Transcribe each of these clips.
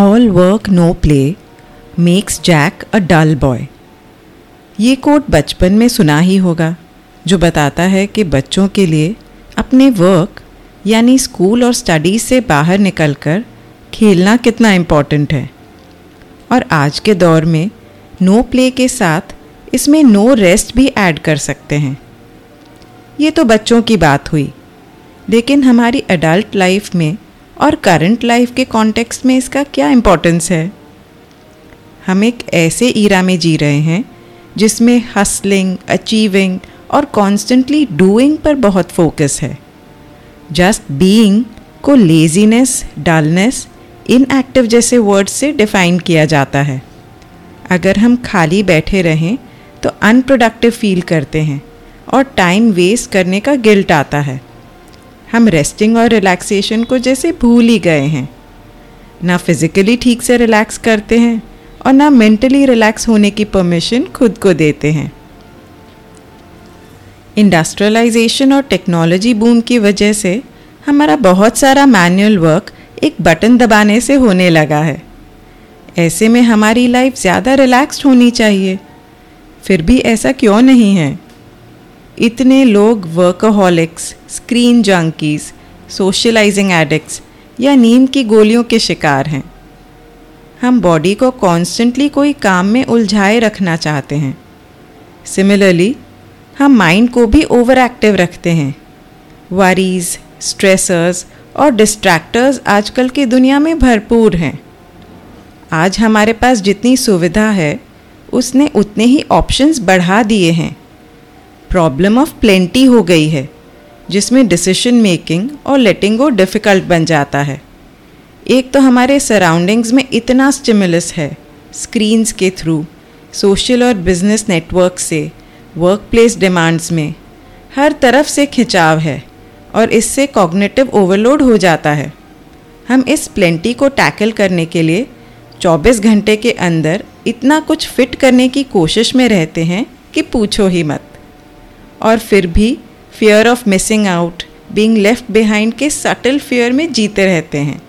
All work no play makes Jack a dull boy ये quote बचपन में सुना ही होगा, जो बताता है कि बच्चों के लिए अपने वर्क यानी स्कूल और स्टडीज़ से बाहर निकलकर खेलना कितना इंपॉर्टेंट है। और आज के दौर में नो प्ले के साथ इसमें नो रेस्ट भी ऐड कर सकते हैं। ये तो बच्चों की बात हुई, लेकिन हमारी अडल्ट लाइफ में और करंट लाइफ के कॉन्टेक्स्ट में इसका क्या इम्पोर्टेंस है? हम एक ऐसे ईरा में जी रहे हैं, जिसमें हसलिंग अचीविंग और कॉन्स्टेंटली डूइंग पर बहुत फोकस है। जस्ट बीइंग को लेजीनेस डलनेस इनएक्टिव जैसे वर्ड से डिफाइन किया जाता है। अगर हम खाली बैठे रहें तो अनप्रोडक्टिव फील करते हैं और टाइम वेस्ट करने का गिल्ट आता है। हम रेस्टिंग और रिलैक्सेशन को जैसे भूल ही गए हैं। ना फिज़िकली ठीक से रिलैक्स करते हैं और ना मेंटली रिलैक्स होने की परमिशन खुद को देते हैं। इंडस्ट्रियलाइजेशन और टेक्नोलॉजी बूम की वजह से हमारा बहुत सारा मैनुअल वर्क एक बटन दबाने से होने लगा है। ऐसे में हमारी लाइफ ज़्यादा रिलैक्स्ड होनी चाहिए। फिर भी ऐसा क्यों नहीं है? इतने लोग workaholics screen junkies socializing addicts या नींद की गोलियों के शिकार हैं। हम बॉडी को कॉन्स्टेंटली कोई काम में उलझाए रखना चाहते हैं। सिमिलरली हम माइंड को भी ओवर एक्टिव रखते हैं। वरीज स्ट्रेसर्स और डिस्ट्रैक्टर्स आजकल की दुनिया में भरपूर हैं। आज हमारे पास जितनी सुविधा है, उसने उतने ही ऑप्शंस बढ़ा दिए हैं। प्रॉब्लम ऑफ़ प्लेंटी हो गई है, जिसमें डिसीशन मेकिंग और लेटिंग गो डिफ़िकल्ट बन जाता है। एक तो हमारे सराउंडिंग्स में इतना स्टिमुलस है स्क्रीन्स के थ्रू सोशल और बिज़नेस नेटवर्क से वर्क प्लेस डिमांड्स में, हर तरफ़ से खिंचाव है और इससे कॉग्निटिव ओवरलोड हो जाता है। हम इस प्लेंटी को टैकल करने के लिए 24 घंटे के अंदर इतना कुछ फिट करने की कोशिश में रहते हैं कि पूछो ही मत। और फिर भी fear of missing out being left behind के सटल फियर में जीते रहते हैं।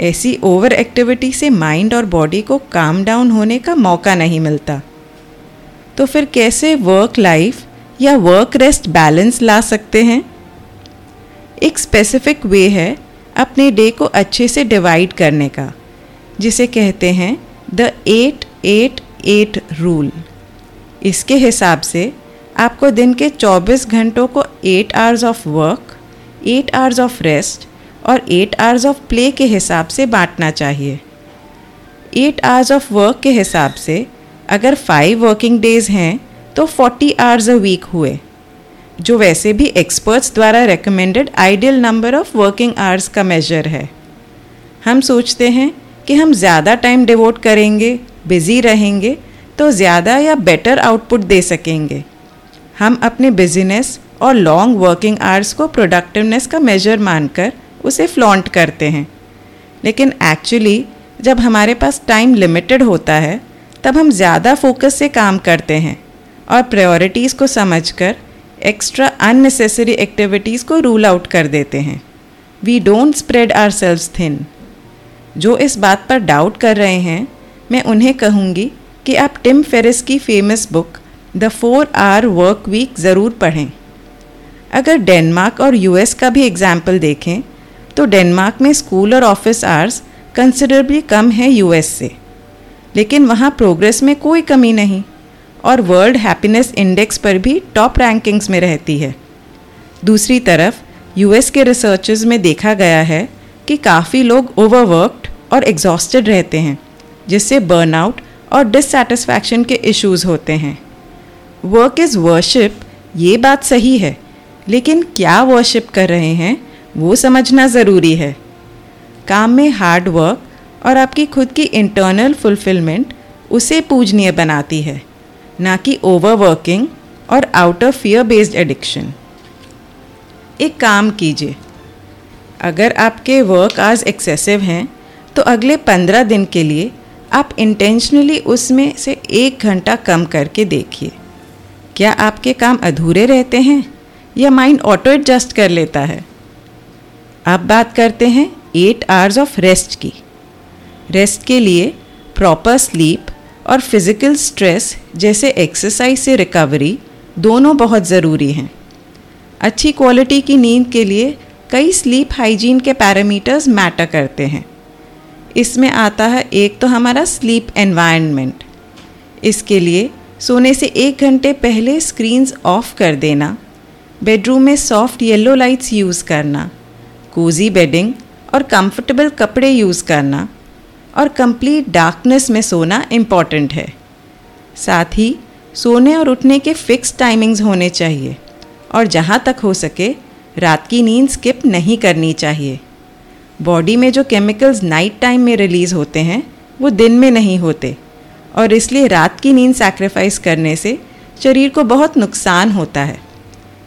ऐसी ओवर एक्टिविटी से माइंड और बॉडी को काम डाउन होने का मौका नहीं मिलता। तो फिर कैसे वर्क लाइफ या वर्क रेस्ट बैलेंस ला सकते हैं? एक स्पेसिफिक वे है अपने डे को अच्छे से डिवाइड करने का, जिसे कहते हैं the eight eight eight rule इसके हिसाब से आपको दिन के 24 घंटों को 8 hours of work 8 hours of rest और 8 आवर्स ऑफ़ प्ले के हिसाब से बांटना चाहिए। 8 आवर्स ऑफ़ वर्क के हिसाब से अगर 5 वर्किंग डेज़ हैं तो 40 आवर्स अ वीक हुए, जो वैसे भी एक्सपर्ट्स द्वारा recommended ideal number of working hours का मेजर है। हम सोचते हैं कि हम ज़्यादा टाइम डिवोट करेंगे बिज़ी रहेंगे तो ज़्यादा या बेटर आउटपुट दे सकेंगे। हम अपने बिज़नेस और लॉन्ग वर्किंग आवर्स को प्रोडक्टिवनेस का मेजर मानकर उसे फ्लॉन्ट करते हैं। लेकिन एक्चुअली जब हमारे पास टाइम लिमिटेड होता है, तब हम ज़्यादा फोकस से काम करते हैं और प्रायोरिटीज़ को समझकर एक्स्ट्रा अननेसेसरी एक्टिविटीज़ को रूल आउट कर देते हैं। We don't spread ourselves thin जो इस बात पर डाउट कर रहे हैं, मैं उन्हें कहूँगी कि आप टिम फेरिस की famous book the four hour work week ज़रूर पढ़ें। अगर डेनमार्क और यूएस का भी एग्ज़ाम्पल देखें तो डेनमार्क में स्कूल और ऑफ़िस आवर्स कंसिडरबली कम है यूएस से। लेकिन वहाँ प्रोग्रेस में कोई कमी नहीं, और वर्ल्ड हैप्पीनेस इंडेक्स पर भी टॉप रैंकिंग्स में रहती है। दूसरी तरफ़, यूएस के रिसर्चेस में देखा गया है कि काफ़ी लोग ओवरवर्कड और एग्जॉस्टेड रहते हैं, जिससे बर्नआउट और डिससेटिस्फैक्शन के इश्यूज़ होते हैं। वर्क इज़ वर्शिप ये बात सही है। लेकिन क्या वर्शिप कर रहे हैं, वो समझना ज़रूरी है। काम में हार्ड वर्क और आपकी खुद की इंटरनल फुलफिलमेंट उसे पूजनीय बनाती है, ना कि ओवरवर्किंग और out of fear based addiction एक काम कीजिए, अगर आपके वर्क आज एक्सेसिव हैं तो अगले पंद्रह दिन के लिए आप इंटेंशनली उसमें से एक घंटा कम करके देखिए। क्या आपके काम अधूरे रहते हैं? या माइंड ऑटो एडजस्ट कर लेता है? अब बात करते हैं एट आवर्स ऑफ़ रेस्ट की। रेस्ट के लिए प्रॉपर स्लीप और फ़िज़िकल स्ट्रेस जैसे एक्सरसाइज से रिकवरी दोनों बहुत ज़रूरी हैं। अच्छी क्वालिटी की नींद के लिए कई स्लीप हाइजीन के पैरामीटर्स मैटर करते हैं। इसमें आता है एक तो हमारा स्लीप एनवायरनमेंट इसके लिए सोने से एक घंटे पहले स्क्रीन्स ऑफ़ कर देना। बेडरूम में सॉफ्ट येलो लाइट्स यूज़ करना। कोजी बेडिंग और कंफर्टेबल कपड़े यूज़ करना। और कंप्लीट डार्कनेस में सोना इंपॉर्टेंट है। साथ ही, सोने और उठने के फिक्स टाइमिंग्स होने चाहिए। और जहाँ तक हो सके, रात की नींद स्किप नहीं करनी चाहिए। बॉडी में जो केमिकल्स नाइट टाइम में रिलीज़ होते हैं, वो दिन में नहीं होते। और इसलिए रात की नींद सैक्रिफाइस करने से शरीर को बहुत नुकसान होता है।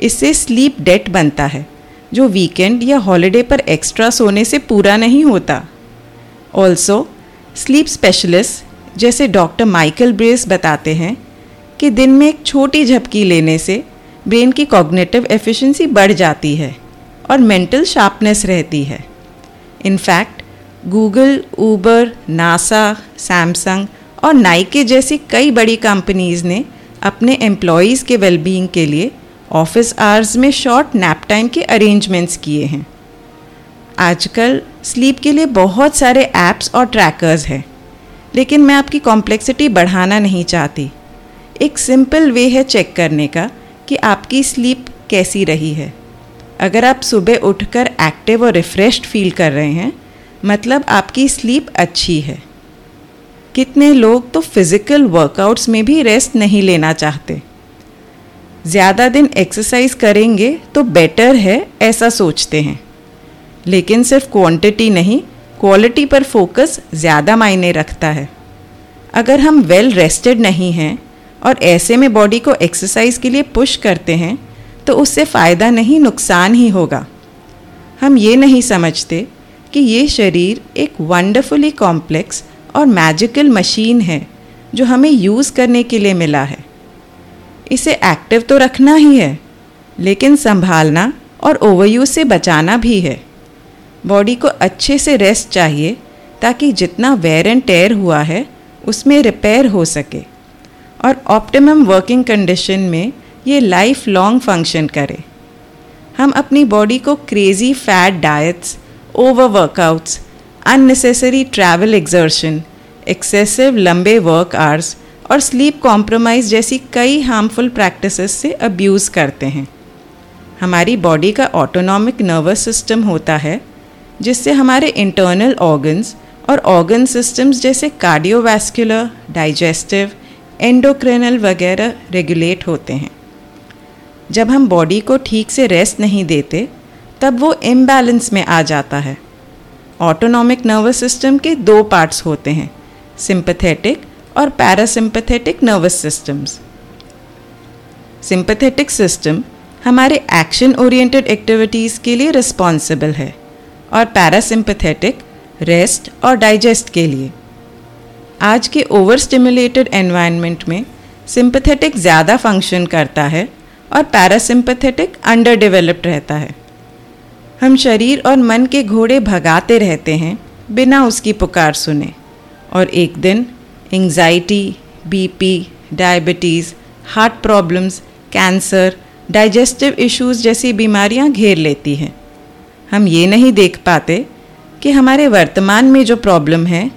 इससे स्लीप डेट बनता है, जो वीकेंड या हॉलिडे पर एक्स्ट्रा सोने से पूरा नहीं होता। ऑल्सो स्लीप स्पेशलिस्ट जैसे डॉक्टर माइकल ब्रेस बताते हैं कि दिन में एक छोटी झपकी लेने से ब्रेन की कॉग्नेटिव एफिशिएंसी बढ़ जाती है और मेंटल शार्पनेस रहती है। In fact Google Uber NASA Samsung और नाइके जैसी कई बड़ी कंपनीज़ ने अपने एम्प्लॉयज़ के वेलबींग के लिए ऑफ़िस आवर्स में शॉर्ट नैप टाइम के अरेंजमेंट्स किए हैं। आजकल स्लीप के लिए बहुत सारे ऐप्स और ट्रैकर्स हैं, लेकिन मैं आपकी कॉम्प्लेक्सिटी बढ़ाना नहीं चाहती। एक सिंपल वे है चेक करने का कि आपकी स्लीप कैसी रही है। अगर आप सुबह उठकर एक्टिव और रिफ़्रेश्ड फील कर रहे हैं मतलब आपकी स्लीप अच्छी है। कितने लोग तो फ़िज़िकल वर्कआउट्स में भी रेस्ट नहीं लेना चाहते। ज़्यादा दिन एक्सरसाइज करेंगे तो बेटर है, ऐसा सोचते हैं। लेकिन सिर्फ़ क्वांटिटी नहीं क्वालिटी पर फोकस ज़्यादा मायने रखता है। अगर हम वेल रेस्टेड नहीं हैं और ऐसे में बॉडी को एक्सरसाइज के लिए पुश करते हैं तो उससे फ़ायदा नहीं, नुकसान ही होगा। हम ये नहीं समझते कि ये शरीर एक वंडरफुली कॉम्प्लेक्स और मैजिकल मशीन है, जो हमें यूज़ करने के लिए मिला है। इसे एक्टिव तो रखना ही है, लेकिन संभालना और ओवरयूज से बचाना भी है। बॉडी को अच्छे से रेस्ट चाहिए, ताकि जितना वेयर एंड टेयर हुआ है, उसमें रिपेयर हो सके। और ऑप्टिमम वर्किंग कंडीशन में ये लाइफ लॉन्ग फ़ंक्शन करे। हम अपनी बॉडी को crazy fad diets over workouts unnecessary travel exertion excessive लंबे वर्क आवर्स और स्लीप कॉम्प्रोमाइज़ जैसी कई हार्मफुल प्रैक्टिसेस से अब्यूज़ करते हैं। हमारी बॉडी का ऑटोनॉमिक नर्वस सिस्टम होता है, जिससे हमारे इंटरनल ऑर्गन्स और ऑर्गन सिस्टम्स जैसे कार्डियोवैस्कुलर डाइजेस्टिव एंडोक्रेनल वगैरह रेगुलेट होते हैं। जब हम बॉडी को ठीक से रेस्ट नहीं देते, तब वो इम्बैलेंस में आ जाता है। ऑटोनॉमिक नर्वस सिस्टम के दो पार्ट्स होते हैं सिंपथेटिक और parasympathetic nervous systems sympathetic system हमारे एक्शन ओरिएंटेड एक्टिविटीज़ के लिए रिस्पॉन्सिबल है और पैरासिम्पथेटिक रेस्ट और डाइजेस्ट के लिए. आज के ओवर स्टिमुलेटेड एनवायरनमेंट में सिंपथेटिक ज़्यादा फ़ंक्शन करता है और पैरासिम्पथेटिक अंडर डेवलप्ड रहता है. हम शरीर और मन के घोड़े भगाते रहते हैं, बिना उसकी पुकार सुने। और एक दिन anxiety BP diabetes heart problems cancer digestive issues जैसी बीमारियाँ घेर लेती हैं। हम ये नहीं देख पाते कि हमारे वर्तमान में जो प्रॉब्लम है,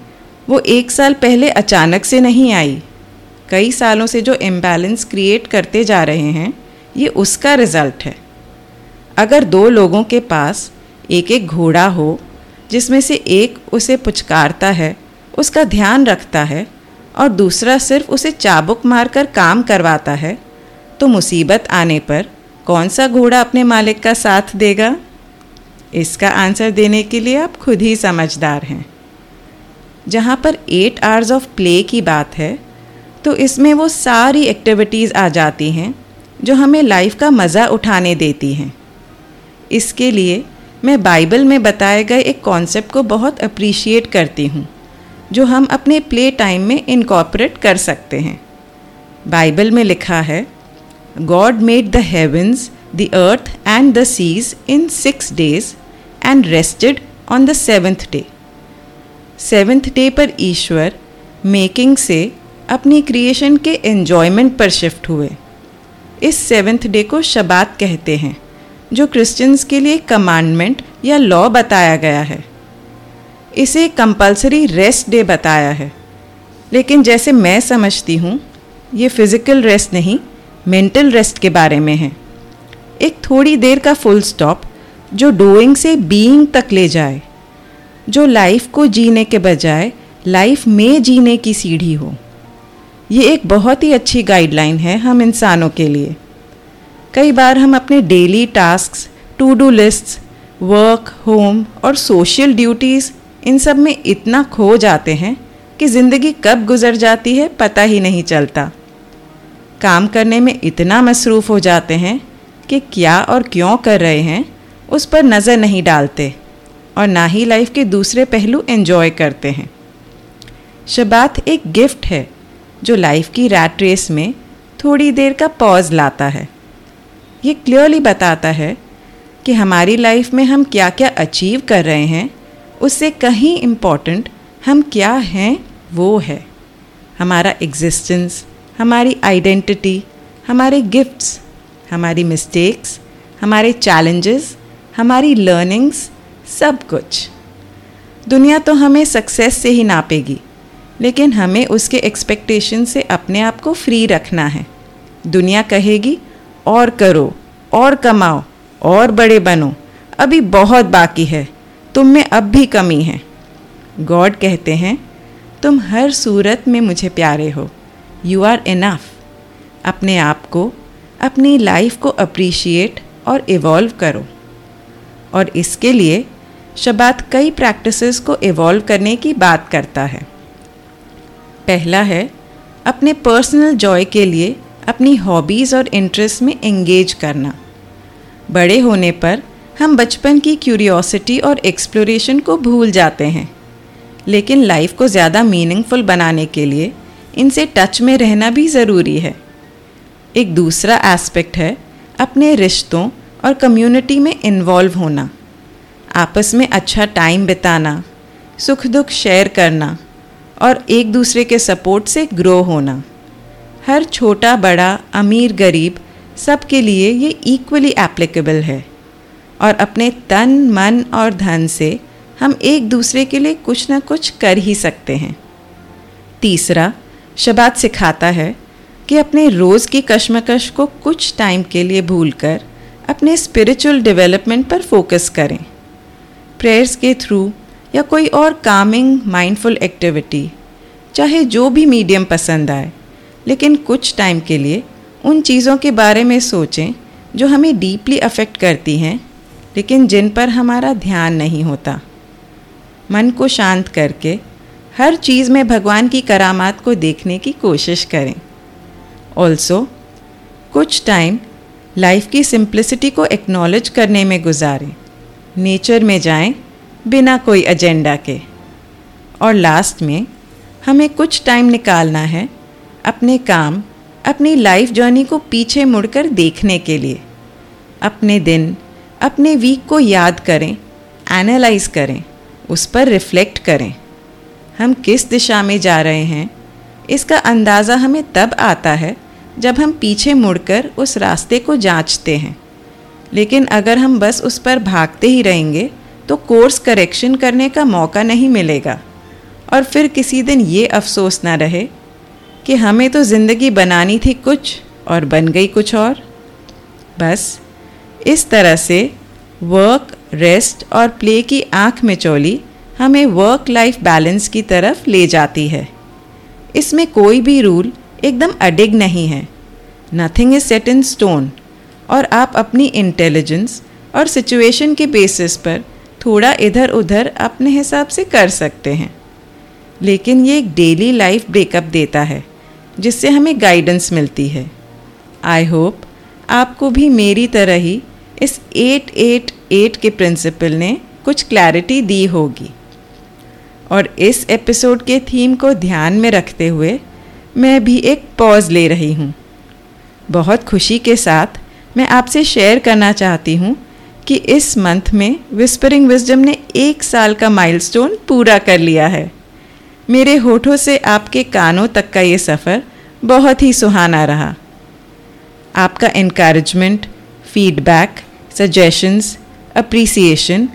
वो एक साल पहले अचानक से नहीं आई। कई सालों से जो इम्बैलेंस क्रिएट करते जा रहे हैं, ये उसका रिज़ल्ट है। अगर दो लोगों के पास एक एक घोड़ा हो, जिसमें से एक उसे पुचकारता है, उसका ध्यान रखता है और दूसरा सिर्फ़ उसे चाबुक मारकर काम करवाता है तो मुसीबत आने पर कौन सा घोड़ा अपने मालिक का साथ देगा? इसका आंसर देने के लिए आप खुद ही समझदार हैं। जहाँ पर एट आवर्स ऑफ़ प्ले की बात है तो इसमें वो सारी एक्टिविटीज़ आ जाती हैं, जो हमें लाइफ का मज़ा उठाने देती हैं। इसके लिए मैं बाइबल में बताए गए एक कॉन्सेप्ट को बहुत अप्रिशिएट करती हूँ, जो हम अपने प्ले टाइम में इनकॉपरेट कर सकते हैं। बाइबल में लिखा है God made the heavens the earth and the seas in six days and rested on the seventh day seventh day पर ईश्वर मेकिंग से अपनी क्रिएशन के एन्जॉयमेंट पर शिफ्ट हुए। इस सेवेंथ डे को शबात कहते हैं। जो क्रिश्चियंस के लिए कमांडमेंट या लॉ बताया गया है। इसे कंपलसरी रेस्ट डे बताया है। लेकिन जैसे मैं समझती हूँ, ये फ़िज़िकल रेस्ट नहीं मेंटल रेस्ट के बारे में है। एक थोड़ी देर का फुल स्टॉप जो डूइंग से बीइंग तक ले जाए, जो लाइफ को जीने के बजाय लाइफ में जीने की सीढ़ी हो। ये एक बहुत ही अच्छी गाइडलाइन है हम इंसानों के लिए। कई बार हम अपने daily task to do list work home और सोशल ड्यूटीज़ इन सब में इतना खो जाते हैं कि ज़िंदगी कब गुजर जाती है पता ही नहीं चलता। काम करने में इतना मसरूफ़ हो जाते हैं कि क्या और क्यों कर रहे हैं, उस पर नज़र नहीं डालते और ना ही लाइफ के दूसरे पहलू एंजॉय करते हैं। शबात एक गिफ्ट है जो लाइफ की रैट रेस में थोड़ी देर का पॉज लाता है। ये क्लियरली बताता है कि हमारी लाइफ में हम क्या क्या अचीव कर रहे हैं, उससे कहीं इंपॉर्टेंट हम क्या हैं, वो है। हमारा एग्जिस्टेंस हमारी आइडेंटिटी हमारे गिफ्ट्स हमारी मिस्टेक्स हमारे चैलेंजेस हमारी लर्निंग्स सब कुछ। दुनिया तो हमें सक्सेस से ही नापेगी, लेकिन हमें उसके एक्सपेक्टेशन से अपने आप को फ्री रखना है। दुनिया कहेगी और करो, और कमाओ, और बड़े बनो। अभी बहुत बाकी है, तुम में अब भी कमी है। गॉड कहते हैं, तुम हर सूरत में मुझे प्यारे हो। यू आर इनफ अपने आप को, अपनी लाइफ को अप्रिशिएट और इवॉल्व करो। और इसके लिए शबात कई प्रैक्टिसेस को इवॉल्व करने की बात करता है। पहला है, अपने पर्सनल जॉय के लिए अपनी हॉबीज़ और इंटरेस्ट में एंगेज करना। बड़े होने पर, हम बचपन की क्यूरियोसिटी और एक्सप्लोरेशन को भूल जाते हैं। लेकिन लाइफ को ज़्यादा मीनिंगफुल बनाने के लिए, इनसे टच में रहना भी ज़रूरी है। एक दूसरा एस्पेक्ट है, अपने रिश्तों और कम्युनिटी में इन्वॉल्व होना। आपस में अच्छा टाइम बिताना सुख दुख शेयर करना और एक दूसरे के सपोर्ट से ग्रो होना। हर छोटा, बड़ा, अमीर, गरीब सब के लिए ये इक्वली एप्लीकेबल है। और अपने तन, मन और धन से हम एक दूसरे के लिए कुछ ना कुछ कर ही सकते हैं। तीसरा, शबात सिखाता है कि अपने रोज़ की कश्मकश को कुछ टाइम के लिए भूलकर अपने स्पिरिचुअल डेवलपमेंट पर फोकस करें। प्रेयर्स के थ्रू या कोई और कामिंग माइंडफुल एक्टिविटी चाहे जो भी मीडियम पसंद आए लेकिन कुछ टाइम के लिए उन चीज़ों के बारे में सोचें जो हमें डीपली अफेक्ट करती हैं, लेकिन जिन पर हमारा ध्यान नहीं होता। मन को शांत करके हर चीज़ में भगवान की करामात को देखने की कोशिश करें। ऑल्सो कुछ टाइम लाइफ की सिंप्लिसिटी को एक्नॉलेज करने में गुजारें। नेचर में जाएँ बिना कोई एजेंडा के। और लास्ट में हमें कुछ टाइम निकालना है अपने काम, अपनी लाइफ जर्नी को पीछे मुड़कर देखने के लिए। अपने दिन, अपने वीक को याद करें एनालाइज करें, उस पर रिफ्लेक्ट करें। हम किस दिशा में जा रहे हैं? इसका अंदाज़ा हमें तब आता है जब हम पीछे मुड़कर उस रास्ते को जांचते हैं। लेकिन अगर हम बस उस पर भागते ही रहेंगे तो कोर्स करेक्शन करने का मौका नहीं मिलेगा। और फिर किसी दिन ये अफसोस ना रहे कि हमें तो ज़िंदगी बनानी थी कुछ और बन गई कुछ और। बस, इस तरह से वर्क रेस्ट और प्ले की आँख में चोली हमें वर्क लाइफ बैलेंस की तरफ़ ले जाती है। इसमें कोई भी रूल एकदम अडिग नहीं है। Nothing is set in stone और आप अपनी इंटेलिजेंस और सिचुएशन के बेसिस पर थोड़ा इधर उधर अपने हिसाब से कर सकते हैं। लेकिन ये एक डेली लाइफ ब्रेकअप देता है। जिससे हमें गाइडेंस मिलती है। आई होप आपको भी मेरी तरह ही इस एट एट एट के प्रिंसिपल ने कुछ क्लैरिटी दी होगी। और इस एपिसोड के थीम को ध्यान में रखते हुए मैं भी एक पॉज ले रही हूँ। बहुत खुशी के साथ मैं आपसे शेयर करना चाहती हूँ कि इस मंथ में विस्परिंग विजडम ने एक साल का माइलस्टोन पूरा कर लिया है। मेरे होठों से आपके कानों तक का ये सफ़र बहुत ही सुहाना रहा। आपका इनक्रेजमेंट फीडबैक सजेशंस अप्रिसिएशन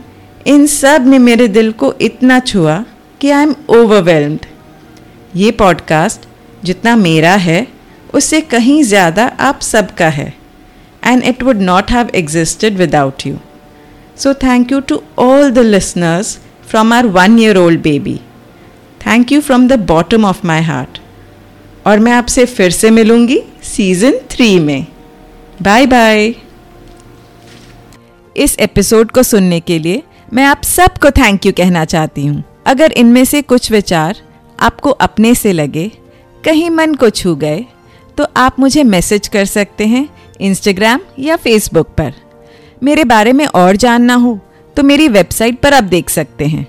इन सबने मेरे दिल को इतना छुआ कि आई एम ओवरवेलम्ड ये पॉडकास्ट जितना मेरा है, उससे कहीं ज़्यादा आप सबका है। And it would not have existed without you so thank you to all the listeners from our one year old baby thank you from the bottom of my heart और मैं आपसे फिर से मिलूँगी सीज़न थ्री में। Bye bye इस episode को सुनने के लिए मैं आप सबको थैंक यू कहना चाहती हूँ। अगर इनमें से कुछ विचार आपको अपने से लगे, कहीं मन को छू गए तो आप मुझे मैसेज कर सकते हैं इंस्टाग्राम या फेसबुक पर। मेरे बारे में और जानना हो तो मेरी वेबसाइट पर आप देख सकते हैं।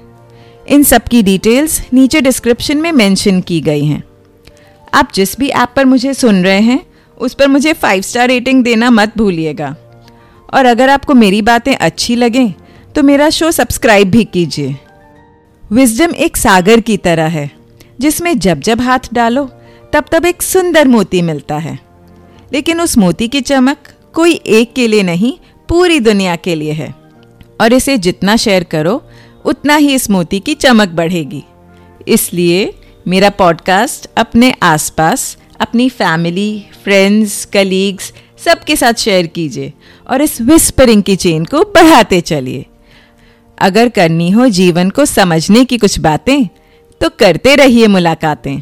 इन सब की डिटेल्स नीचे डिस्क्रिप्शन में मेंशन की गई हैं। आप जिस भी ऐप पर मुझे सुन रहे हैं, उस पर मुझे फाइव स्टार रेटिंग देना मत भूलिएगा। और अगर आपको मेरी बातें अच्छी लगें तो मेरा शो सब्सक्राइब भी कीजिए। विजडम एक सागर की तरह है, जिसमें जब जब हाथ डालो, तब तब एक सुंदर मोती मिलता है। लेकिन उस मोती की चमक कोई एक के लिए नहीं, पूरी दुनिया के लिए है। और इसे जितना शेयर करो, उतना ही इस मोती की चमक बढ़ेगी। इसलिए मेरा पॉडकास्ट अपने आसपास, अपनी फैमिली फ्रेंड्स कलीग्स सबके साथ शेयर कीजिए और इस विस्परिंग की चेन को बढ़ाते चलिए। अगर करनी हो जीवन को समझने की कुछ बातें तो करते रहिए मुलाकातें।